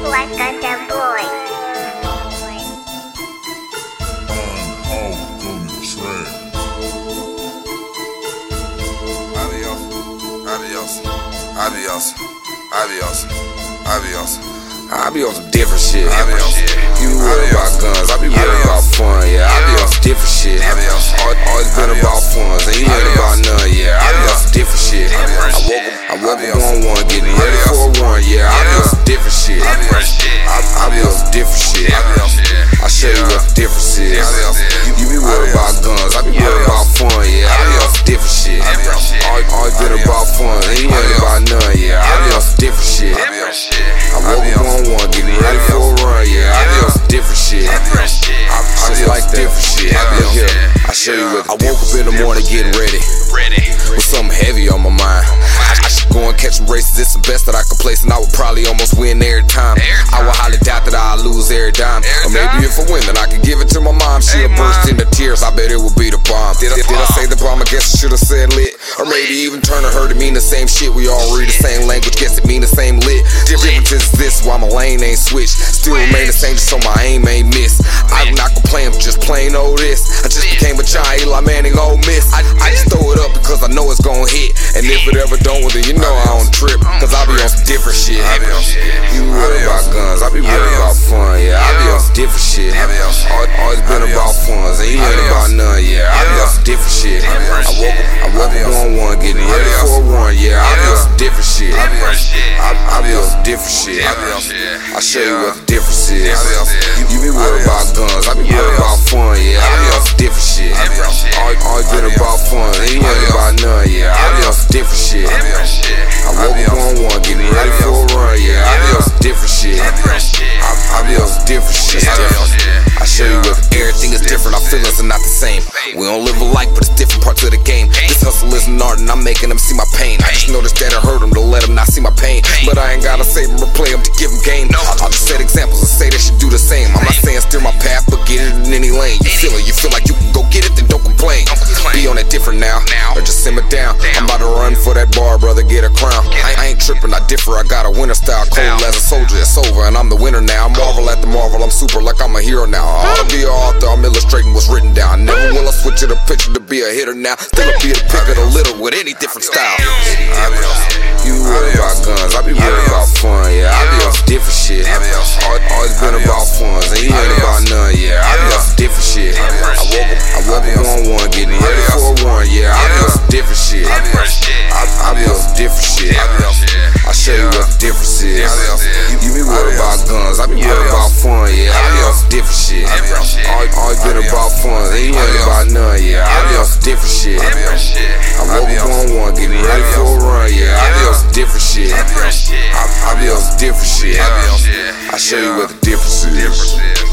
Black Gundam Boy. I'm out on the train. Adios, adios, adios, adios, adios. I be on some different shit. Adios. You worry about guns, I be worried about fun. Yeah, I be on some different shit. Adios. Al- Always been Adios. about be on some different shit. I show you what the difference is. You, be worried about guns, I be worried about fun. Yeah, I be some different shit. Always, been about fun, ain't Adios. about none. Yeah, I be some different shit. I woke up on one, getting ready for a run. Yeah, I be some different shit. I, I just like different shit. Adios. Look here, I show you what. I woke up in the morning getting ready catch races. It's the best that I could place, and I would probably almost win every time. Every I would time. highly doubt that I'll lose every dime. Every or maybe time. if I win, then I could give it to my mom. She'll Hey, burst into tears. I bet it would be the bomb. Did I, did I say the bomb? I guess I should have said lit. Or maybe even turn to her to mean the same shit. We all read the same language. Guess it mean the same lit. Difference is this: why my lane ain't switched. Still remain the same, just so my aim ain't miss. I'm not gonna just plain old this. I just became a child, Eli Manning, Ole Miss. I, I just throw it up because I know it's gonna hit. And if it ever don't, then you know I don't trip. Cause I be on some different shit. You worry about guns, I be worried different shit. Adios. Al- Always been about funds, ain't Adios. about none, yeah. I be on some different shit. I woke up, I woke up on one, getting ready for run, yeah. I be on some different shit. I, I be on some different shit. Different shit. I show you what the difference is. You, you be worried about guns, I be worried about fun, yeah. I be on some. Different shit. Everything is different. Our feelings are not the same. We don't live alike, but it's different parts of the game. This hustle is an art, and I'm making them see my pain. I just noticed that it hurt them to let them not see my pain. But I ain't gotta save them or play them to give them game. I'll just set examples and say they should do the same. I'm not saying steer my path, but get it in any lane. You feel it, you feel like you can go get it, then don't complain. Be on it different now, or just simmer down. I'm about to run for that bar, brother, get a crown. I, I ain't tripping, I differ. I got a winner style, cold as a soldier. It's over, and I'm the winner now. I marvel at the marvel, I'm super like a hero now. I ought to be an author, I'm illustrating what's written down. Never will I switch it a picture to be a hitter now. Still be the pick of the litter with any different style. You worry about guns, I be worried about fun, yeah. I be some different shit. Always been about funds, and you ain't about none, yeah. I be some different shit. I woke up, I woke up on one, getting ready for a run, yeah. I be some different shit. I, I be on some different shit. Different shit. I show you what the difference is. Adios. You, you be worried about guns, I be worried about fun, yeah. I be some different shit. Always, always been about fun, ain't Adios. about none, yeah. I be some different shit. I woke up on one, getting ready for a run, yeah. I be some different shit. Different shit. I, I be some different shit. I show you what the difference is.